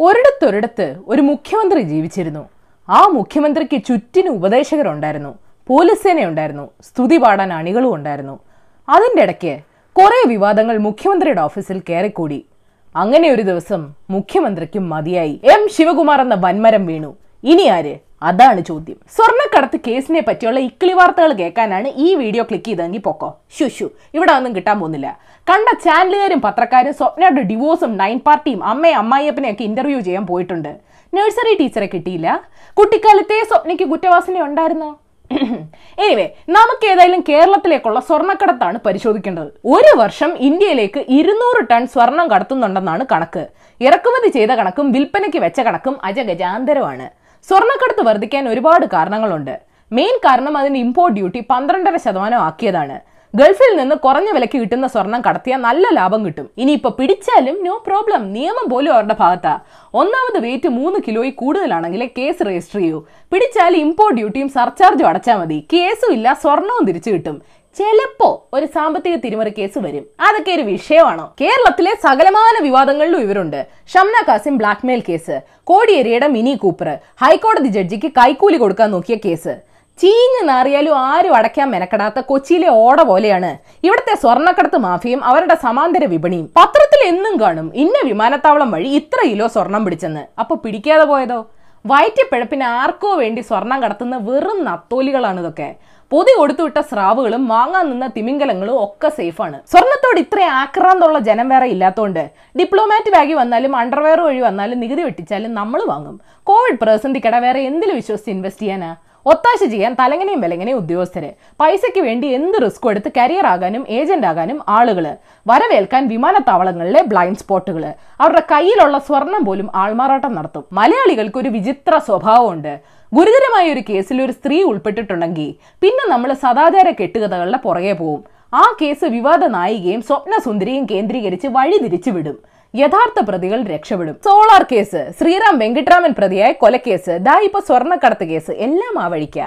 ഒരിടത്തൊരിടത്ത് ഒരു മുഖ്യമന്ത്രി ജീവിച്ചിരുന്നു. ആ മുഖ്യമന്ത്രിക്ക് ചുറ്റിന് ഉപദേശകരുണ്ടായിരുന്നു. പോലീസ് സേനയുണ്ടായിരുന്നു. സ്തുതി പാടാൻ അണികളും ഉണ്ടായിരുന്നു. അതിന്റെ ഇടയ്ക്ക് കുറെ വിവാദങ്ങൾ മുഖ്യമന്ത്രിയുടെ ഓഫീസിൽ കയറിക്കൂടി. അങ്ങനെ ഒരു ദിവസം മുഖ്യമന്ത്രിക്കും മതിയായി. എം. ശിവകുമാർ എന്ന വൻമരം വീണു. ഇനി ആര്? അതാണ് ചോദ്യം. സ്വർണക്കടത്ത് കേസിനെ പറ്റിയുള്ള ഇക്കിളി വാർത്തകൾ കേൾക്കാനാണ് ഈ വീഡിയോ ക്ലിക്ക് ചെയ്തെങ്കിൽ പൊക്കോ. ശുശു ഇവിടെ ഒന്നും കിട്ടാൻ പോകുന്നില്ല. കണ്ട ചാനലുകാരും പത്രക്കാരും സ്വപ്നയുടെ ഡിവോഴ്സും നയൻ പാർട്ടിയും അമ്മയും അമ്മായിയപ്പനെ ഒക്കെ ഇന്റർവ്യൂ ചെയ്യാൻ പോയിട്ടുണ്ട്. നഴ്സറി ടീച്ചറെ കിട്ടിയില്ല. കുട്ടിക്കാലത്തെ സ്വപ്നയ്ക്ക് കുറ്റവാസന ഉണ്ടായിരുന്നോ? എനിവേ നമുക്ക് ഏതായാലും കേരളത്തിലേക്കുള്ള സ്വർണക്കടത്താണ് പരിശോധിക്കേണ്ടത്. ഒരു വർഷം ഇന്ത്യയിലേക്ക് ഇരുന്നൂറ് ടൺ സ്വർണം കടത്തുന്നുണ്ടെന്നാണ് കണക്ക്. ഇറക്കുമതി ചെയ്ത കണക്കും വിൽപ്പനയ്ക്ക് വെച്ച കണക്കും അജഗജാന്തരമാണ്. സ്വർണക്കടത്ത് വർദ്ധിക്കാൻ ഒരുപാട് കാരണങ്ങളുണ്ട്. മെയിൻ കാരണം അതിന്റെ ഇമ്പോർട്ട് ഡ്യൂട്ടി പന്ത്രണ്ടര ശതമാനം ആക്കിയതാണ്. ഗൾഫിൽ നിന്ന് കുറഞ്ഞ വിലയ്ക്ക് കിട്ടുന്ന സ്വർണം കടത്തിയാൽ നല്ല ലാഭം കിട്ടും. ഇനിയിപ്പോ പിടിച്ചാലും നോ പ്രോബ്ലം നിയമം പോലും അവരുടെ ഭാഗത്താ. ഒന്നാമത് വെയിറ്റ് മൂന്ന് കിലോയിൽ കൂടുതലാണെങ്കിൽ കേസ് രജിസ്റ്റർ ചെയ്യൂ. പിടിച്ചാൽ ഇമ്പോർട്ട് ഡ്യൂട്ടിയും സർചാർജും അടച്ചാൽ മതി. കേസും ഇല്ല സ്വർണവും തിരിച്ചു കിട്ടും. ചിലപ്പോ ഒരു സാമ്പത്തിക തിരിമറി കേസ് വരും. അതൊക്കെ ഒരു വിഷയമാണോ? കേരളത്തിലെ സകലമാന വിവാദങ്ങളിലും ഇവരുണ്ട്. ഷംന കാസിം ബ്ലാക്ക്മെയിൽ കേസ് കോടിയേരിയുടെ മിനി കൂപ്പർ ഹൈക്കോടതി ജഡ്ജിക്ക് കൈക്കൂലി കൊടുക്കാൻ നോക്കിയ കേസ്. ചീഞ്ഞ് നാറിയാലും ആരും അടയ്ക്കാൻ മെനക്കെടാത്ത കൊച്ചിയിലെ ഓട പോലെയാണ്. ഇവിടുത്തെ സ്വർണക്കടത്ത് മാഫിയും അവരുടെ സമാന്തര വിപണിയും. പത്രത്തിൽ എന്നും കാണും ഇന്ന വിമാനത്താവളം വഴി ഇത്ര കിലോ സ്വർണം പിടിച്ചെന്ന്. അപ്പൊ പിടിക്കാതെ പോയതോ? വയറ്റിപ്പിഴപ്പിന് ആർക്കോ വേണ്ടി സ്വർണം കടത്തുന്ന വെറും നത്തോലികളാണ് ഇതൊക്കെ പൊതി കൊടുത്തുവിട്ട സ്രാവുകളും വാങ്ങാൻ നിന്ന തിമിംഗലങ്ങളും ഒക്കെ സേഫാണ് സ്വർണത്തോട് ഇത്ര ആക്രാന്തുള്ള ജനം വേറെ ഇല്ലാത്തതുകൊണ്ട് ഡിപ്ലോമാറ്റ് ബാഗി വന്നാലും അണ്ടർവെയർ വഴി വന്നാലും നികുതി വെട്ടിച്ചാലും നമ്മൾ വാങ്ങും. കോവിഡ് പ്രതിസന്ധി കട വേറെ എന്തിൽ വിശ്വസിച്ച് ഇൻവെസ്റ്റ് ചെയ്യാനാ? ഒത്താശ ചെയ്യാൻ തലങ്ങനെയും വിലങ്ങനെയും ഉദ്യോഗസ്ഥര്. പൈസയ്ക്ക് വേണ്ടി എന്ത് റിസ്ക് എടുത്ത് കരിയർ ആകാനും ഏജന്റ് ആകാനും ആളുകൾ? വരവേൽക്കാൻ വിമാനത്താവളങ്ങളിലെ ബ്ലൈൻഡ് സ്പോട്ടുകൾ അവരുടെ കയ്യിലുള്ള സ്വർണം പോലും ആൾമാറാട്ടം നടത്തും. മലയാളികൾക്ക് ഒരു വിചിത്ര സ്വഭാവമുണ്ട്. ഗുരുതരമായ ഒരു കേസിൽ ഒരു സ്ത്രീ ഉൾപ്പെട്ടിട്ടുണ്ടെങ്കിൽ പിന്നെ നമ്മൾ സദാചാര കെട്ടുകഥകളുടെ പുറകെ പോവും. ആ കേസ് വിവാദ നായികയും സ്വപ്നസുന്ദരിയും കേന്ദ്രീകരിച്ച് വഴി തിരിച്ചു വിടും. യഥാർത്ഥ പ്രതികൾ രക്ഷപ്പെടും. സോളാർ കേസ് ശ്രീറാം വെങ്കിട്ടരാമൻ പ്രതിയായ കൊലക്കേസ് ദാ ഇപ്പൊ സ്വർണക്കടത്ത് കേസ് എല്ലാം ആ വഴിക്ക.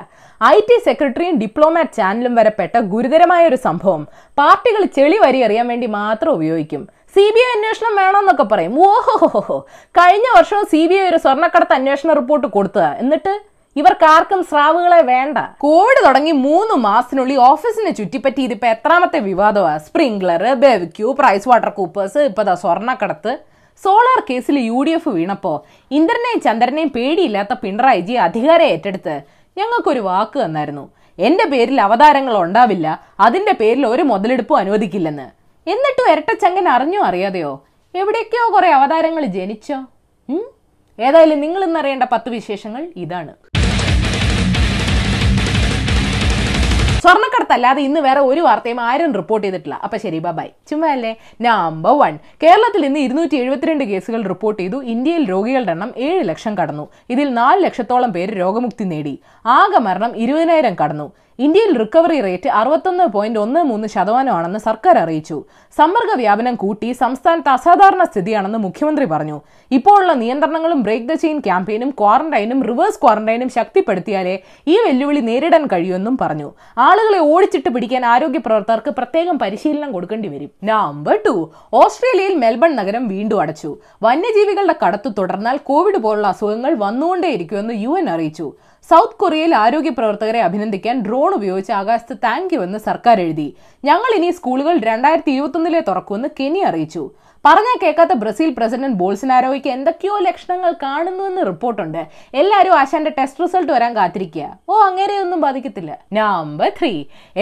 ഐ ടി സെക്രട്ടറിയും ഡിപ്ലോമാറ്റ് ചാനലും വരെ പെട്ട ഗുരുതരമായ ഒരു സംഭവം. പാർട്ടികൾ ചെളി വരി അറിയാൻ വേണ്ടി മാത്രം ഉപയോഗിക്കും. സി ബി ഐ അന്വേഷണം വേണമെന്നൊക്കെ പറയും. ഓഹോഹോഹോ കഴിഞ്ഞ വർഷം സി ബി ഐ ഒരു സ്വർണക്കടത്ത് അന്വേഷണ റിപ്പോർട്ട് കൊടുത്തതാ. എന്നിട്ട് ഇവർക്ക് ആർക്കും സ്രാവുകളെ വേണ്ട. കോവിഡ് തുടങ്ങി മൂന്ന് മാസത്തിനുള്ളിൽ ഓഫീസിനെ ചുറ്റിപ്പറ്റി ഇതിപ്പോ എത്രാമത്തെ വിവാദമാണ് Sprinklr BevQ Price Water Coopers ഇപ്പതാ സ്വർണക്കടത്ത്. സോളാർ കേസിൽ യു ഡി എഫ് വീണപ്പോ ഇന്ദ്രനെയും ചന്ദ്രനെയും പേടിയില്ലാത്ത പിണറായിജി അധികാരം ഏറ്റെടുത്ത് ഞങ്ങൾക്കൊരു വാക്ക് തന്നായിരുന്നു. എന്റെ പേരിൽ അവതാരങ്ങൾ ഉണ്ടാവില്ല. അതിന്റെ പേരിൽ ഒരു മുതലെടുപ്പും അനുവദിക്കില്ലെന്ന്. എന്നിട്ടും ഇരട്ടച്ചങ്കൻ അറിഞ്ഞോ അറിയാതെയോ? എവിടേക്കോ കുറെ അവതാരങ്ങൾ ജനിച്ചോ? ഏതായാലും നിങ്ങൾ ഇന്നറിയേണ്ട പത്ത് വിശേഷങ്ങൾ ഇതാണ്. സ്വർണക്കടത്തല്ലാതെ ഇന്ന് വേറെ ഒരു വാർത്തയും ആരും റിപ്പോർട്ട് ചെയ്തിട്ടില്ല. അപ്പൊ ശരി ബൈ ചുമ്മാ അല്ലേ നമ്പർ വൺ കേരളത്തിൽ ഇന്ന് ഇരുന്നൂറ്റി എഴുപത്തിരണ്ട് കേസുകൾ റിപ്പോർട്ട് ചെയ്തു. ഇന്ത്യയിൽ രോഗികളുടെ എണ്ണം ഏഴ് ലക്ഷം കടന്നു. ഇതിൽ നാല് ലക്ഷത്തോളം പേര് രോഗമുക്തി നേടി. ആകെ മരണം ഇരുപതിനായിരം കടന്നു. ഇന്ത്യയിൽ റിക്കവറി റേറ്റ് അറുപത്തൊന്ന് പോയിന്റ് ഒന്ന് മൂന്ന് ശതമാനമാണെന്ന് സർക്കാർ അറിയിച്ചു. സമ്പർക്ക വ്യാപനം കൂട്ടി സംസ്ഥാനത്ത് അസാധാരണ സ്ഥിതിയാണെന്ന് മുഖ്യമന്ത്രി പറഞ്ഞു. ഇപ്പോഴുള്ള നിയന്ത്രണങ്ങളും ബ്രേക്ക് ദ ചെയിൻ ക്യാമ്പയിനും ക്വാറന്റൈനും റിവേഴ്സ് ക്വാറന്റൈനും ശക്തിപ്പെടുത്തിയാലേ ഈ വെല്ലുവിളി നേരിടാൻ കഴിയുമെന്നും പറഞ്ഞു. ആളുകളെ ഓടിച്ചിട്ട് പിടിക്കാൻ ആരോഗ്യ പ്രവർത്തകർക്ക് പ്രത്യേകം പരിശീലനം കൊടുക്കേണ്ടി വരും. നമ്പർ ടു ഓസ്ട്രേലിയയിൽ മെൽബൺ നഗരം വീണ്ടും അടച്ചു. വന്യജീവികളുടെ കടത്ത് തുടർന്നാൽ കോവിഡ് പോലുള്ള അസുഖങ്ങൾ വന്നുകൊണ്ടേയിരിക്കുമെന്ന് യു എൻ അറിയിച്ചു. സൗത്ത് കൊറിയയിൽ ആരോഗ്യ പ്രവർത്തകരെ അഭിനന്ദിക്കാൻ ഡ്രോൺ ഉപയോഗിച്ച് ആകാശത്ത് താങ്ക് യു എന്ന് സർക്കാർ എഴുതി. ഞങ്ങൾ ഇനി സ്കൂളുകൾ രണ്ടായിരത്തി ഇരുപത്തൊന്നിലെ തുറക്കുമെന്ന് കെനി അറിയിച്ചു. പറഞ്ഞാൽ കേൾക്കാത്ത ബ്രസീൽ പ്രസിഡന്റ് ബോൾസിനാരോയ്ക്ക് എന്തൊക്കെയോ ലക്ഷണങ്ങൾ കാണുന്നുവെന്ന് റിപ്പോർട്ടുണ്ട്. എല്ലാവരും ആശാന്റെ ടെസ്റ്റ് റിസൾട്ട് വരാൻ കാത്തിരിക്കുക ഓ അങ്ങനെയൊന്നും ബാധിക്കത്തില്ല. നമ്പർ ത്രീ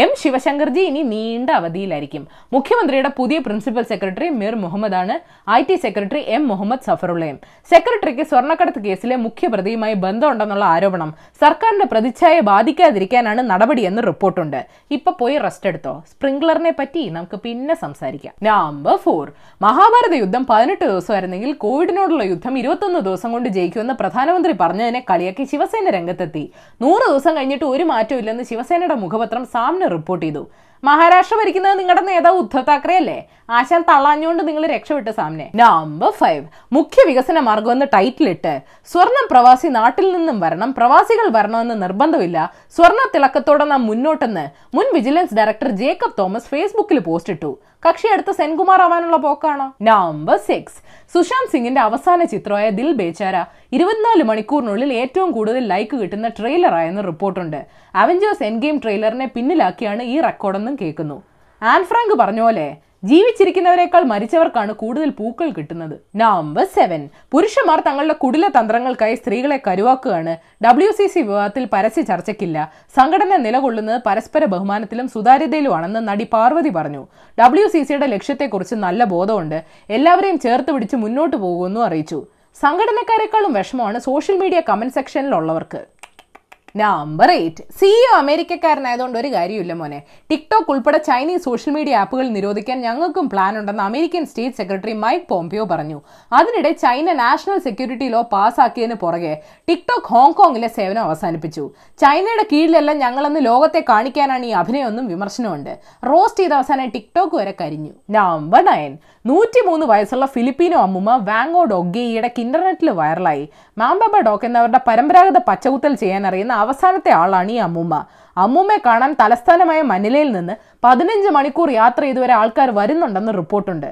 എം ശിവശങ്കർജി ഇനി നീണ്ട അവധിയിലായിരിക്കും. മുഖ്യമന്ത്രിയുടെ പുതിയ പ്രിൻസിപ്പൽ സെക്രട്ടറി മിർ മുഹമ്മദ് ആണ് I T secretary M. Muhammad സഫറുള്ളയും. സെക്രട്ടറിക്ക് സ്വർണക്കടത്ത് കേസിലെ മുഖ്യപ്രതിയുമായി ബന്ധമുണ്ടെന്നുള്ള ആരോപണം സർക്കാരിന്റെ പ്രതിച്ഛായ ബാധിക്കാതിരിക്കാനാണ് നടപടിയെന്ന് റിപ്പോർട്ടുണ്ട്. ഇപ്പൊ പോയി റെസ്റ്റ് എടുത്തോ. സ്പ്രിംഗ്ലറിനെ പറ്റി നമുക്ക് പിന്നെ സംസാരിക്കാം. നമ്പർ ഫോർ മഹാഭാരത യുദ്ധം പതിനെട്ട് ദിവസമായിരുന്നെങ്കിൽ കോവിഡിനോടുള്ള യുദ്ധം ഇരുപത്തൊന്ന് ദിവസം കൊണ്ട് ജയിക്കുമെന്ന് പ്രധാനമന്ത്രി പറഞ്ഞതിനെ കളിയാക്കി ശിവസേന രംഗത്തെത്തി. നൂറ് ദിവസം കഴിഞ്ഞിട്ട് ഒരു മാറ്റവും ഇല്ലെന്ന് ശിവസേനയുടെ മുഖപത്രം സാമ്ന റിപ്പോർട്ട് ചെയ്തു. മഹാരാഷ്ട്ര ഭരിക്കുന്നത് നിങ്ങളുടെ നേതാവ് ഉദ്ധവ് താക്കറെ അല്ലേ? ആശാൻ തള്ളാഞ്ഞുകൊണ്ട് നിങ്ങൾ രക്ഷപ്പെട്ട സാമ്നെ നമ്പർ ഫൈവ് മുഖ്യ വികസന മാർഗമെന്ന് ടൈറ്റിൽ ഇട്ട് സ്വർണം പ്രവാസി നാട്ടിൽ നിന്നും വരണം. പ്രവാസികൾ വരണമെന്ന് നിർബന്ധമില്ല. സ്വർണ തിളക്കത്തോടെ നാം മുന്നോട്ടെന്ന് മുൻ വിജിലൻസ് ഡയറക്ടർ ജേക്കബ് തോമസ് ഫേസ്ബുക്കിൽ പോസ്റ്റ് ഇട്ടു കക്ഷി അടുത്ത സെൻകുമാർ ആവാനുള്ള പോക്കാണോ? നമ്പർ സിക്സ് സുശാന്ത് സിംഗിന്റെ അവസാന ചിത്രമായ ദിൽ ബേച്ചാര ഇരുപത്തിനാല് മണിക്കൂറിനുള്ളിൽ ഏറ്റവും കൂടുതൽ ലൈക്ക് കിട്ടുന്ന ട്രെയിലറായെന്ന് റിപ്പോർട്ടുണ്ട്. അവഞ്ചേഴ്സ് എൻ ഗെയിം ട്രെയിലറിനെ പിന്നിലാക്കിയാണ് ഈ റെക്കോർഡെന്നും കേൾക്കുന്നു. ആൻഫ്രാങ്ക് പറഞ്ഞ പോലെ ജീവിച്ചിരിക്കുന്നവരെക്കാൾ മരിച്ചവർക്കാണ് കൂടുതൽ പൂക്കൾ കിട്ടുന്നത്. നമ്പർ സെവൻ പുരുഷന്മാർ തങ്ങളുടെ കുടില തന്ത്രങ്ങൾക്കായി സ്ത്രീകളെ കരുവാക്കുകയാണ്. ഡബ്ല്യു സി സി വിവാഹത്തിൽ പരസ്യ ചർച്ചയ്ക്കില്ല. സംഘടന നിലകൊള്ളുന്നത് പരസ്പര ബഹുമാനത്തിലും സുതാര്യതയിലുമാണെന്ന് നടി പാർവതി പറഞ്ഞു. ഡബ്ല്യു സി സിയുടെ ലക്ഷ്യത്തെക്കുറിച്ച് നല്ല ബോധമുണ്ട്. എല്ലാവരെയും ചേർത്ത് പിടിച്ച് മുന്നോട്ട് പോകുമെന്നും അറിയിച്ചു. സംഘടനക്കാരെക്കാളും വിഷമമാണ് സോഷ്യൽ മീഡിയ കമന്റ് സെക്ഷനിലുള്ളവർക്ക് നമ്പർ എയ്റ്റ് സിഇഒ അമേരിക്കക്കാരനായതുകൊണ്ട് ഒരു കാര്യമില്ല മോനെ. ടിക്ടോക്ക് ഉൾപ്പെടെ ചൈനീസ് സോഷ്യൽ മീഡിയ ആപ്പുകൾ നിരോധിക്കാൻ ഞങ്ങൾക്കും പ്ലാൻ ഉണ്ടെന്ന് American state secretary Mike Pompeo പറഞ്ഞു. അതിനിടെ ചൈന നാഷണൽ സെക്യൂരിറ്റി ലോ പാസ്സാക്കിയതിന് പുറകെ ടിക്ടോക്ക് ഹോങ്കോങ്ങിലെ സേവനം അവസാനിപ്പിച്ചു. ചൈനയുടെ കീഴിലെല്ലാം ഞങ്ങളെന്ന് ലോകത്തെ കാണിക്കാനാണ് ഈ അഭിനയമൊന്നും വിമർശനമുണ്ട്. റോസ്റ്റ് ചെയ്ത അവസാനം ടിക്ടോക്ക് വരെ കരിഞ്ഞു. നമ്പർ നയൻ നൂറ്റിമൂന്ന് വയസ്സുള്ള ഫിലിപ്പീനോ അമ്മുമ്മ വാങ്ങോ ഡോഗ്ഗേയുടെ ഈയിടയ്ക്ക് ഇന്റർനെറ്റിൽ വൈറലായി മാംബബ ഡോക്ക് എന്നവരുടെ പരമ്പരാഗത പച്ചകുത്തൽ ചെയ്യാൻ അറിയുന്ന അവസാനത്തെ ആളാണ് ഈ അമ്മൂമ്മ. അമ്മൂമ്മയെ കാണാൻ തലസ്ഥാനമായ മനിലയിൽ നിന്ന് പതിനഞ്ച് മണിക്കൂർ യാത്ര ചെയ്തുവരെ ആൾക്കാർ വരുന്നുണ്ടെന്ന് റിപ്പോർട്ടുണ്ട്.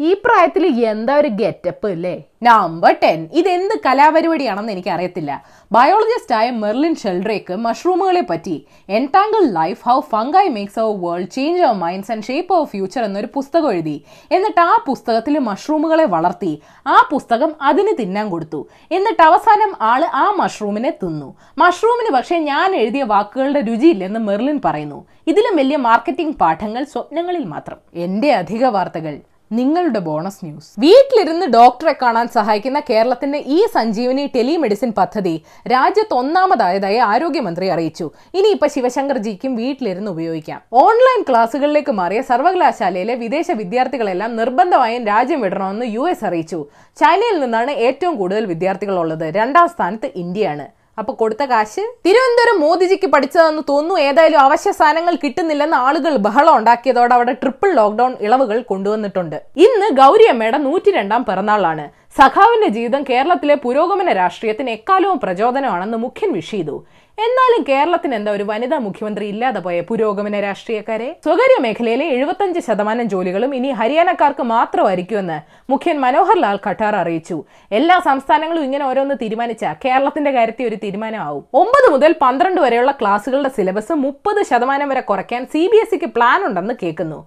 ഈ പ്രായത്തിൽ എന്താ ഒരു ഗെറ്റപ്പ് അല്ലേ? നമ്പർ ടെൻ ഇതെന്ത് കലാപരിപാടിയാണെന്ന് എനിക്ക് അറിയത്തില്ല ബയോളജിസ്റ്റ് ആയ മെർലിൻ ഷെൽഡ്രേക്ക് മഷ്റൂമുകളെ പറ്റി entangled life how fungi makes our world change our minds and shape our future എന്നൊരു പുസ്തകം എഴുതി. എന്നിട്ട് ആ പുസ്തകത്തിൽ മഷ്റൂമുകളെ വളർത്തി. ആ പുസ്തകം അതിന് തിന്നാൻ കൊടുത്തു. എന്നിട്ട് അവസാനം ആൾ ആ മഷ്റൂമിനെ തിന്നു. മഷ്റൂമിന് പക്ഷേ ഞാൻ എഴുതിയ വാക്കുകളുടെ രുചിയില്ലെന്ന് മെർലിൻ പറയുന്നു. ഇതിലും വലിയ മാർക്കറ്റിംഗ് പാഠങ്ങൾ സ്വപ്നങ്ങളിൽ മാത്രം. എന്റെ അധിക വാർത്തകൾ. നിങ്ങളുടെ ബോണസ് ന്യൂസ്. വീട്ടിലിരുന്ന് ഡോക്ടറെ കാണാൻ സഹായിക്കുന്ന കേരളത്തിന്റെ ഈ സഞ്ജീവനി ടെലിമെഡിസിൻ പദ്ധതി രാജ്യത്ത് ഒന്നാമതായതായി ആരോഗ്യമന്ത്രി അറിയിച്ചു. ഇനി ഇനിയിപ്പോ ശിവശങ്കർജിക്കും വീട്ടിലിരുന്ന് ഉപയോഗിക്കാം. ഓൺലൈൻ ക്ലാസുകളിലേക്ക് മാറിയ സർവകലാശാലയിലെ വിദേശ വിദ്യാർത്ഥികളെല്ലാം നിർബന്ധമായും രാജ്യം വിടണമെന്ന് യു അറിയിച്ചു. ചൈനയിൽ നിന്നാണ് ഏറ്റവും കൂടുതൽ വിദ്യാർത്ഥികൾ ഉള്ളത് രണ്ടാം സ്ഥാനത്ത് ഇന്ത്യയാണ്. അപ്പൊ കൊടുത്ത കാശ് തിരുവനന്തപുരം മോദിജിക്ക് പഠിച്ചതെന്ന് തോന്നുന്നു. ഏതായാലും അവശ്യ സാധനങ്ങൾ കിട്ടുന്നില്ലെന്ന് ആളുകൾ ബഹളം ഉണ്ടാക്കിയതോടെ അവിടെ ട്രിപ്പിൾ ലോക്ക്ഡൌൺ ഇളവുകൾ കൊണ്ടുവന്നിട്ടുണ്ട്. ഇന്ന് ഗൗരിയമ്മയുടെ നൂറ്റി രണ്ടാം പിറന്നാളാണ്. സഖാവിന്റെ ജീവിതം കേരളത്തിലെ പുരോഗമന രാഷ്ട്രീയത്തിന് എക്കാലവും പ്രചോദനമാണെന്ന് മുഖ്യൻ വിഷ് ചെയ്തു എന്നാലും കേരളത്തിന് എന്താ ഒരു വനിതാ മുഖ്യമന്ത്രി ഇല്ലാതെ പോയ പുരോഗമന രാഷ്ട്രീയക്കാരെ? സ്വകാര്യ മേഖലയിലെ എഴുപത്തഞ്ച് ശതമാനം ജോലികളും ഇനി ഹരിയാനക്കാർക്ക് മാത്രമായിരിക്കുമെന്ന് മുഖ്യൻ മനോഹർ ലാൽ ഖട്ടാർ അറിയിച്ചു. എല്ലാ സംസ്ഥാനങ്ങളും ഇങ്ങനെ ഓരോന്ന് തീരുമാനിച്ച കേരളത്തിന്റെ കാര്യത്തിൽ ഒരു തീരുമാനമാവും. ഒമ്പത് മുതൽ പന്ത്രണ്ട് വരെയുള്ള ക്ലാസുകളുടെ സിലബസ് മുപ്പത് ശതമാനം വരെ കുറയ്ക്കാൻ സി ബി എസ് സിക്ക് പ്ലാൻ ഉണ്ടെന്ന് കേൾക്കുന്നു.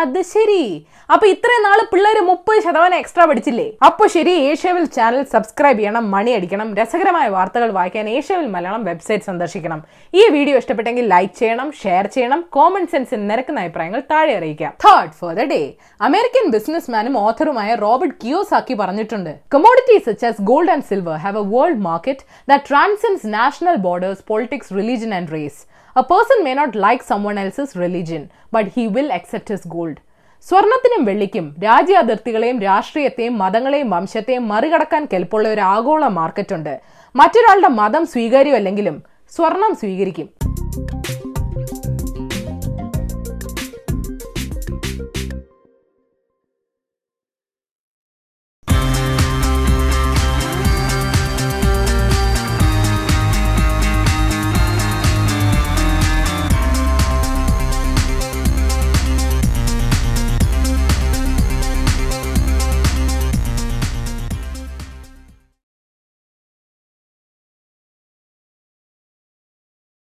അത് ശരി. അപ്പൊ ഇത്രയും നാൾ പിള്ളേര് മുപ്പത് ശതമാനം എക്സ്ട്രാ പഠിച്ചില്ലേ? അപ്പൊ ശരി ഏഷ്യവിൽ ചാനൽ സബ്സ്ക്രൈബ് ചെയ്യണം മണി അടിക്കണം രസകരമായ വാർത്തകൾ വായിക്കാൻ ഏഷ്യവിൽ മലയാളം വെബ്സൈറ്റ് സന്ദർശിക്കണം. ഈ വീഡിയോ ഇഷ്ടപ്പെട്ടെങ്കിൽ ലൈക്ക് ചെയ്യണം ഷെയർ ചെയ്യണം കോമൺ സെൻസിൽ നിരക്കുന്ന അഭിപ്രായങ്ങൾ താഴെ അറിയിക്കാം. തേർഡ് ഫോർ ദ ഡേ അമേരിക്കൻ ബിസിനസ്മാനും ഓഥറുമായ റോബർട്ട് കിയോസാക്കി പറഞ്ഞിട്ടുണ്ട്. Commodities such as gold and silver have a world market that transcends national borders politics religion and race A person may not like someone else's religion, but he will accept his gold. സ്വർണത്തിനും വെള്ളിക്കും രാജ്യ അതിർത്തികളെയും രാഷ്ട്രീയത്തെയും മതങ്ങളെയും വംശത്തെയും മറികടക്കാൻ കെൽപ്പുള്ള ഒരു ആഗോള മാർക്കറ്റുണ്ട് മറ്റൊരാളുടെ മതം സ്വീകാര്യമല്ലെങ്കിലും സ്വർണം സ്വീകരിക്കും